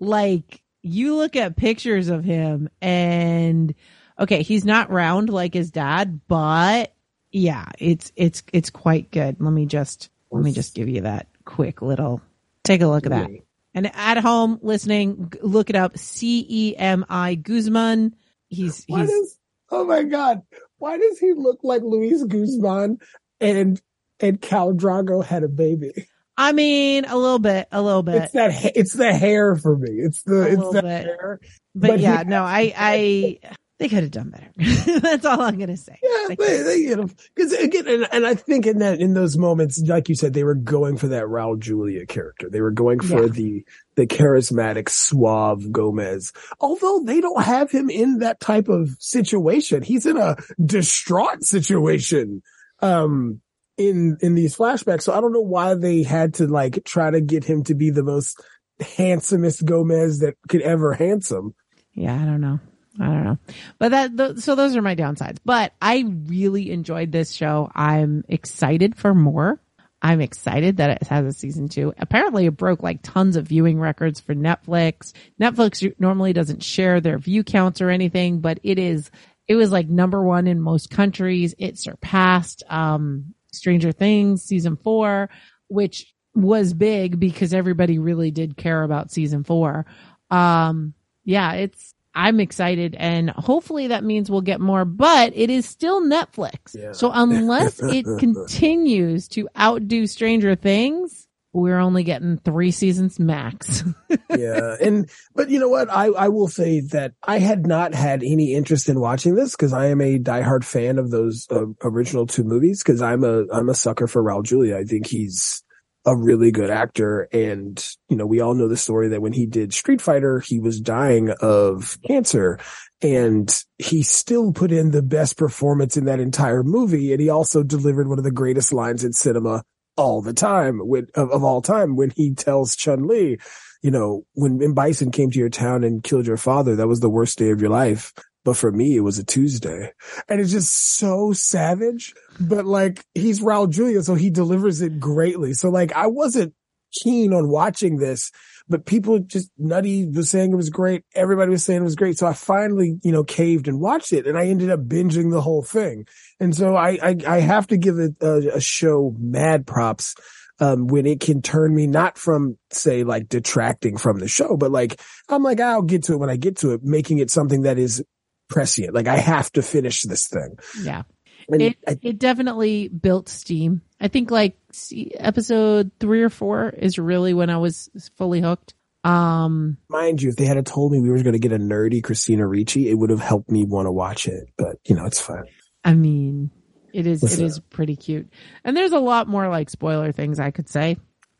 like you look at pictures of him and okay, he's not round like his dad, but yeah, it's it's it's quite good. Let me just let me just give you that quick little take a look at that. And at home listening, look it up. C E M I Guzman. He's Why he's does, oh my God. Why does he look like Luis Guzman and, and Cal Drago had a baby? I mean a little bit, a little bit. It's that, ha- it's the hair for me. It's the, A it's the bit. hair. but, but yeah, no, I I they could have done better. That's all I'm gonna say. Yeah, They but, they, you know, because again, and, and I think in that in those moments, like you said, they were going for that Raul Julia character. They were going for Yeah. the the charismatic, suave Gomez. Although they don't have him in that type of situation, he's in a distraught situation. Um, in in these flashbacks, so I don't know why they had to like try to get him to be the most handsomest Gomez that could ever handsome. Yeah, I don't know. I don't know. But that, th- so those are my downsides. But I really enjoyed this show. I'm excited for more. I'm excited that it has a season two. Apparently it broke like tons of viewing records for Netflix. Netflix normally doesn't share their view counts or anything, but it is, it was like number one in most countries. It surpassed, um, Stranger Things season four, which was big because everybody really did care about season four. Um, yeah, it's, I'm excited and hopefully that means we'll get more, but it is still Netflix. Yeah. So unless it continues to outdo Stranger Things, we're only getting three seasons max. yeah. And, but you know what? I, I will say that I had not had any interest in watching this because I am a diehard fan of those uh, original two movies because I'm a, I'm a sucker for Raul Julia. I think he's, a really good actor. And, you know, we all know the story that when he did Street Fighter, he was dying of cancer and he still put in the best performance in that entire movie. And he also delivered one of the greatest lines in cinema all the time with, of, of all time when he tells Chun Li, you know, when, M. Bison came to your town and killed your father, that was the worst day of your life. But for me, it was a Tuesday and it's just so savage, but like he's Raul Julia. So he delivers it greatly. So like I wasn't keen on watching this, but people just nutty was saying it was great. Everybody was saying it was great. So I finally, you know, caved and watched it and I ended up binging the whole thing. And so I, I, I have to give it a, a show mad props. Um, when it can turn me not from say like detracting from the show, but like I'm like I'll get to it when I get to it, making it something that is prescient. Like I have to finish this thing. Yeah. It, I- it definitely built steam. I think like see, episode three or four is really when I was fully hooked. Um, mind you, if they had told me we were going to get a nerdy Christina Ricci, it would have helped me want to watch it. But you know, it's fine. I mean, it is, it is pretty cute. And there's a lot more like spoiler things I could say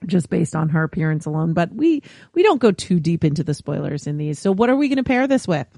just based on her appearance alone, but we, we don't go too deep into the spoilers in these. So what are we going to pair this with?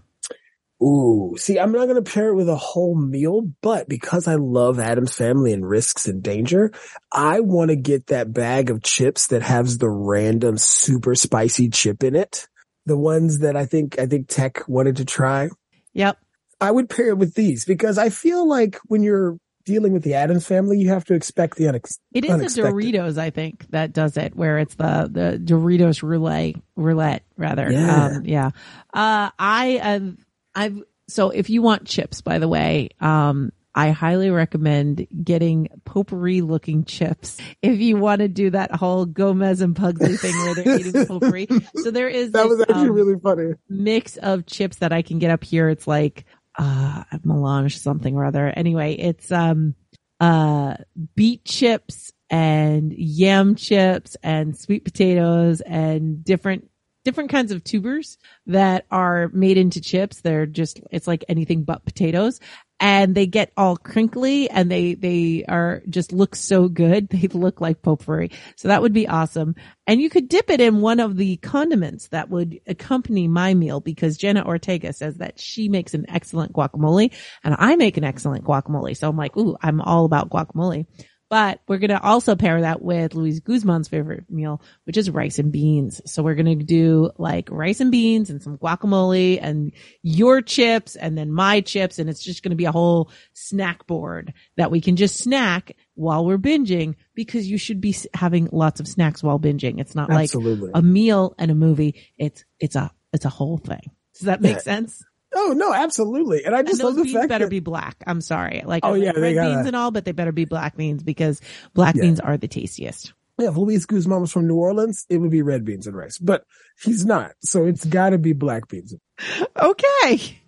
Ooh, see, I'm not going to pair it with a whole meal, but because I love Addams family and risks and danger, I want to get that bag of chips that has the random super spicy chip in it. The ones that I think, I think Tech wanted to try. Yep. I would pair it with these because I feel like when you're dealing with the Addams family, you have to expect the unex- It is the. Doritos, I think, that does it, where it's the the Doritos roulette, roulette rather. Yeah. Um, yeah. Uh, I have, I've so if you want chips, by the way, um, I highly recommend getting potpourri looking chips if you want to do that whole Gomez and Pugsley thing where they're eating potpourri. So there is That was actually um, really funny. mix of chips that I can get up here. It's like uh melange something or other. Anyway, it's um uh beet chips and yam chips and sweet potatoes and different different kinds of tubers that are made into chips. They're just it's like anything but potatoes. And they get all crinkly and they, they are just look so good. They look like potpourri. So that would be awesome. And you could dip it in one of the condiments that would accompany my meal because Jenna Ortega says that she makes an excellent guacamole and I make an excellent guacamole. So I'm like, ooh, I'm all about guacamole. But we're going to also pair that with Luis Guzman's favorite meal, which is rice and beans. So we're going to do like rice and beans and some guacamole and your chips and then my chips. And it's just going to be a whole snack board that we can just snack while we're binging because you should be having lots of snacks while binging. It's not like a meal and a movie. It's, it's a, it's a whole thing. Does that make Yeah. sense? Oh no, absolutely. And I And just love those the beans fact better that be black. I'm sorry. Like, Oh, like yeah, red gotta- beans and all, but they better be black beans because black Yeah. beans are the tastiest. yeah, if Luis Guzman was from New Orleans, it would be red beans and rice, but he's not. So it's got to be black beans. Okay.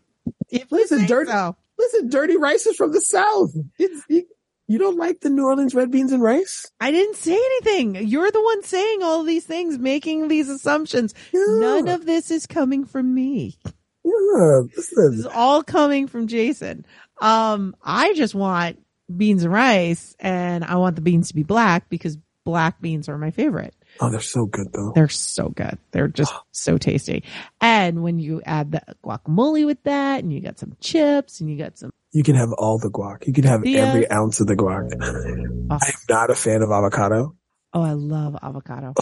If Listen, dirty- so. Listen, dirty rice is from the South. It's, you, you don't like the New Orleans red beans and rice? I didn't say anything. You're the one saying all these things, making these assumptions. None of this is coming from me. Yeah, This is all coming from Jason. Um, I just want beans and rice and I want the beans to be black because black beans are my favorite. Oh, they're so good though. They're so good. They're just so tasty. And when you add the guacamole with that and you got some chips and you got some, You can have all the guac. You can have Yeah. every ounce of the guac. oh, I'm not a fan of avocado. oh, I love avocado.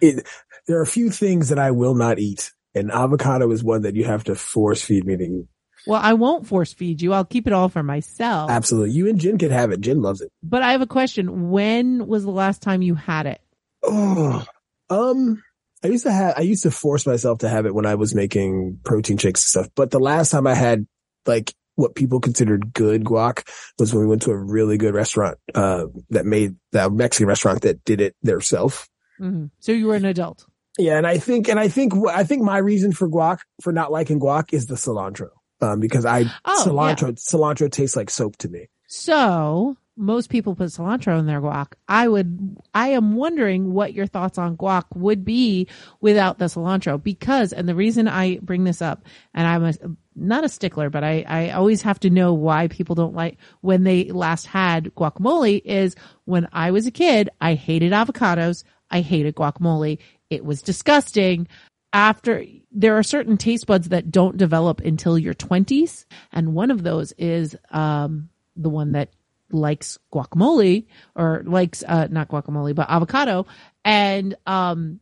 It, there are a few things that I will not eat, and avocado is one that you have to force feed me to eat. Well, I won't force feed you. I'll keep it all for myself. Absolutely. You and Jen can have it. Jen loves it. But I have a question. When was the last time you had it? Oh, um, I used to have, I used to force myself to have it when I was making protein shakes and stuff. But the last time I had like what people considered good guac was when we went to a really good restaurant, uh, that made that Mexican restaurant that did it theirself. Mm-hmm. So you were an adult. Yeah. And I think, and I think, I think my reason for guac, for not liking guac is the cilantro. Um, because I, Oh, cilantro, cilantro tastes like soap to me. So most people put cilantro in their guac. I would, I am wondering what your thoughts on guac would be without the cilantro because, and the reason I bring this up, and I'm a, not a stickler, but I, I always have to know why people don't like when they last had guacamole is when I was a kid, I hated avocados. I hated guacamole. It was disgusting. After there are certain taste buds that don't develop until your twenties. And one of those is, um, the one that likes guacamole or likes uh not guacamole but avocado and um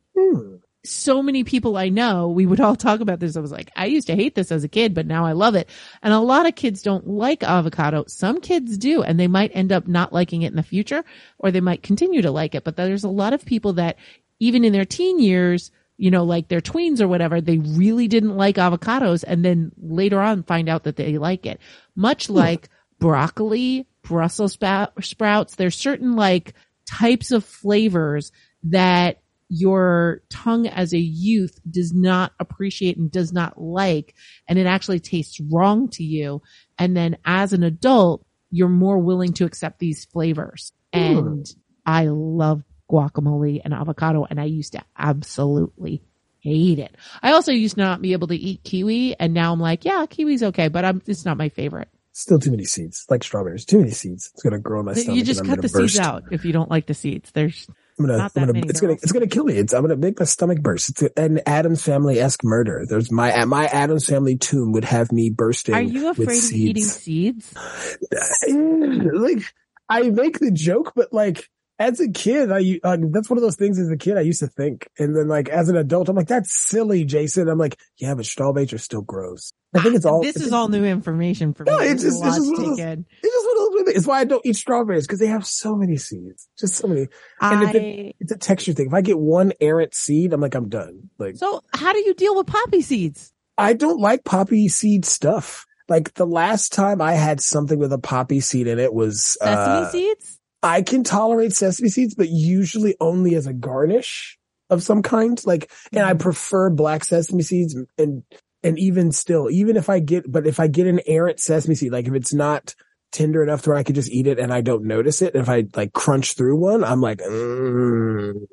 so many people I know, we would all talk about this. I was like, I used to hate this as a kid, but now I love it. And a lot of kids don't like avocado. Some kids do, and they might end up not liking it in the future, or they might continue to like it. But there's a lot of people that even in their teen years, you know, like their tweens or whatever, they really didn't like avocados and then later on find out that they like it. Much like broccoli, Brussels sprout, sprouts, there's certain like types of flavors that your tongue as a youth does not appreciate and does not like, and it actually tastes wrong to you. And then as an adult, you're more willing to accept these flavors. And I love guacamole and avocado, and I used to absolutely hate it. I also used to not be able to eat kiwi, and now I'm like, yeah, kiwi's okay, but I'm, it's not my favorite. Still too many seeds, like strawberries. Too many seeds. It's gonna grow in my stomach. You just cut the gonna seeds out if you don't like the seeds. There's I'm gonna, Not I'm that gonna, many it's gonna, it's gonna kill me. It's, I'm gonna make my stomach burst. It's an Addams family esque murder. There's my, my Addams family tomb would have me bursting. Are you with afraid of eating seeds? like, I make the joke, but like, as a kid, I, uh, that's one of those things as a kid I used to think. And then like, as an adult, I'm like, that's silly, Jason. I'm like, yeah, but strawberries are still gross. I think it's all, This is all new information for me. No, it's just- it's just those- It's just one of those. It's why I don't eat strawberries because they have so many seeds. Just so many. And I, It's a texture thing. If I get one errant seed, I'm like, I'm done. Like, so how do you deal with poppy seeds? I don't like poppy seed stuff. Like the last time I had something with a poppy seed in it was, Sesame uh, seeds? I can tolerate sesame seeds, but usually only as a garnish of some kind. Like, and I Mhm. prefer black sesame seeds and, and even still, even if I get, but if I get an errant sesame seed, like if it's not tender enough to where I could just eat it and I don't notice it, if I like crunch through one, I'm like, mm,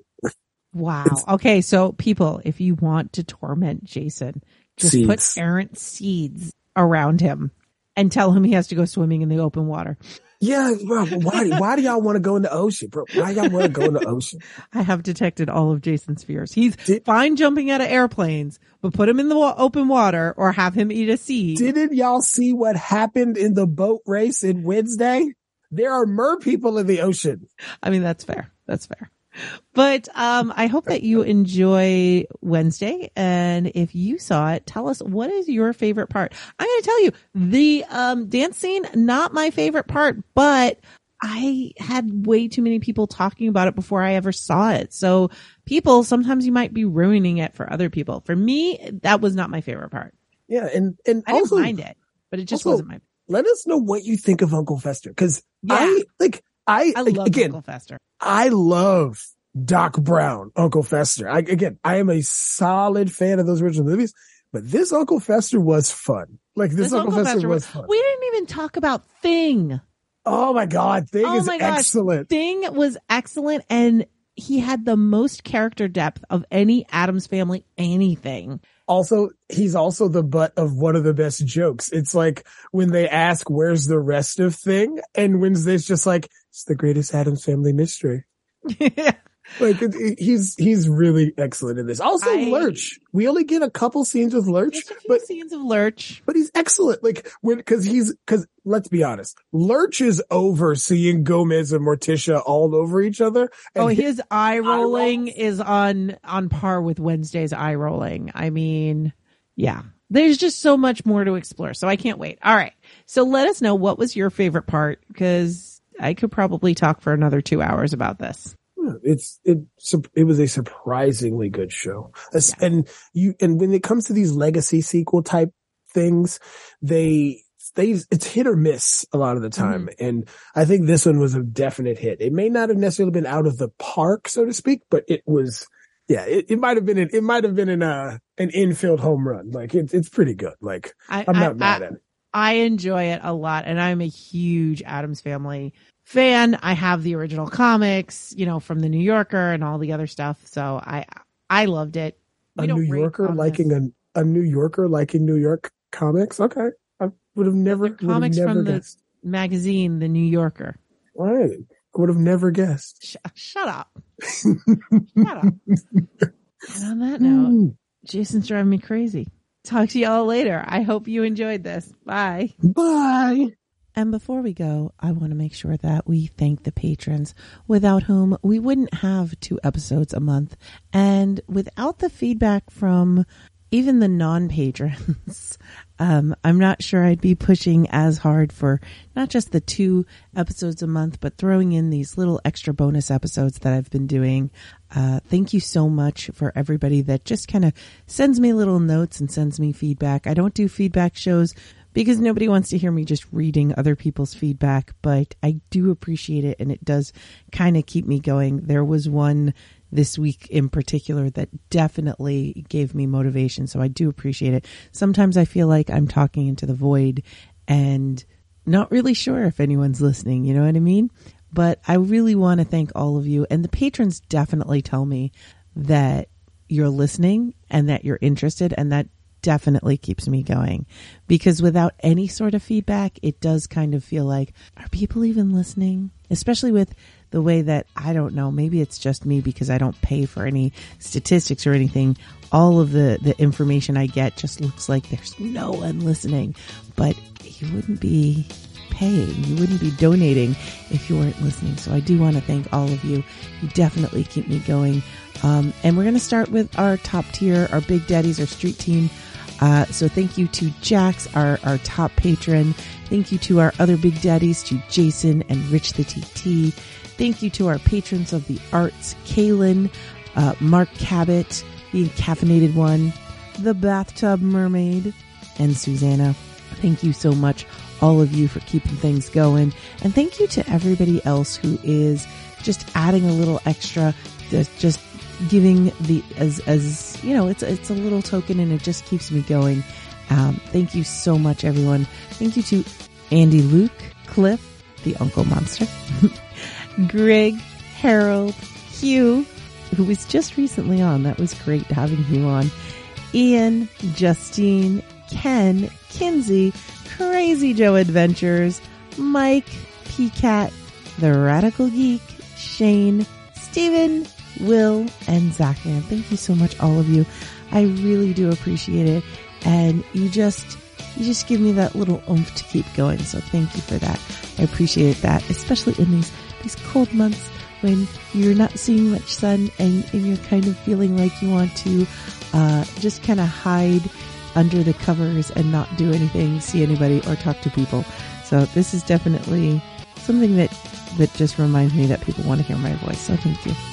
Wow. Okay. So people, if you want to torment Jason, just put errant seeds around him and tell him he has to go swimming in the open water. Yeah, bro, why, why do y'all want to go in the ocean, bro? Why y'all want to go in the ocean? I have detected all of Jason's fears. He's Did- fine jumping out of airplanes, but put him in the open water or have him eat a seed. Didn't y'all see what happened in the boat race in Wednesday? There are mer people in the ocean. I mean, that's fair. That's fair. But um, I hope that you enjoy Wednesday. And if you saw it, tell us what is your favorite part. I'm going to tell you the um, dance scene, not my favorite part, but I had way too many people talking about it before I ever saw it. So people, sometimes you might be ruining it for other people. For me, that was not my favorite part. Yeah, and and I didn't also mind it, but it just also, wasn't my. let us know what you think of Uncle Fester because Yeah. I like I, I love again Uncle Fester. I love Doc Brown, Uncle Fester. I, again, I am a solid fan of those original movies, but this Uncle Fester was fun. Like this, This Uncle, Uncle Fester, Fester was fun. We didn't even talk about Thing. oh my god, Thing Oh is gosh. excellent. Thing was excellent and he had the most character depth of any Addams family anything. Also, he's also the butt of one of the best jokes. It's like when they ask, "Where's the rest of Thing?" and Wednesday's just like, "It's the greatest Addams Family mystery." Like it, it- he's he's really excellent in this. Also, I- Lurch. We only get a couple scenes with Lurch, a few but scenes of Lurch. but he's excellent. Like when because he's because let's be honest, Lurch is over seeing Gomez and Morticia all over each other. And Oh, hi- his eye rolling rolls. is on on par with Wednesday's eye rolling. I mean, yeah. there's just so much more to explore. So I can't wait. All right. So let us know what was your favorite part because I could probably talk for another two hours about this. It's it it was a surprisingly good show, yeah. and you and when it comes to these legacy sequel type things, they they it's hit or miss a lot of the time, mm-hmm. and I think this one was a definite hit. It may not have necessarily been out of the park, so to speak, but it was yeah, it, it might have been an, it might have been an uh an infield home run. Like it's it's pretty good. Like I, am not I, mad I, at it. I enjoy it a lot, and I'm a huge Addams Family fan. I have the original comics, you know, from the New Yorker and all the other stuff. So I I loved it. We a New Yorker liking a a New Yorker liking New York comics. Okay, I would have never comics never from guessed. the magazine, The New Yorker. Right. Would have never guessed. Sh- shut up. shut up. And on that note, hmm. Jason's driving me crazy. Talk to y'all later. I hope you enjoyed this. Bye. Bye. And before we go, I want to make sure that we thank the patrons without whom we wouldn't have two episodes a month. And without the feedback from even the non patrons, um, I'm not sure I'd be pushing as hard for not just the two episodes a month, but throwing in these little extra bonus episodes that I've been doing. Uh, thank you so much for everybody that just kind of sends me little notes and sends me feedback. I don't do feedback shows because nobody wants to hear me just reading other people's feedback, but I do appreciate it and it does kind of keep me going. There was one this week in particular that definitely gave me motivation. So I do appreciate it. Sometimes I feel like I'm talking into the void and not really sure if anyone's listening. You know what I mean? But I really want to thank all of you. And the patrons definitely tell me that you're listening and that you're interested and that definitely keeps me going because without any sort of feedback, it does kind of feel like, are people even listening? Especially with the way that I don't know, maybe it's just me because I don't pay for any statistics or anything. All of the, the information I get just looks like there's no one listening, but you wouldn't be paying. You wouldn't be donating if you weren't listening. So I do want to thank all of you. You definitely keep me going. Um, and we're going to start with our top tier, our big daddies, our street team. Uh, so thank you to Jax, our, our top patron. Thank you to our other big daddies, to Jason and Rich the TT. Thank you to our patrons of the arts, Kaylin, uh, Mark Cabot, the Encaffeinated One, the Bathtub Mermaid, and Susanna. Thank you so much, all of you, for keeping things going. And thank you to everybody else who is just adding a little extra, just giving the as as you know it's it's a little token and it just keeps me going um, thank you so much everyone thank you to andy luke cliff the uncle monster greg harold hugh who was just recently on that was great having hugh on ian justine ken kinsey crazy joe adventures mike pcat the radical geek shane stephen Will, and Zach, man. Thank you so much, all of you. I really do appreciate it. And you just, you just give me that little oomph to keep going. So thank you for that. I appreciate that, especially in these, these cold months when you're not seeing much sun and, and you're kind of feeling like you want to, uh, just kind of hide under the covers and not do anything, see anybody or talk to people. So this is definitely something that, that just reminds me that people want to hear my voice. So thank you.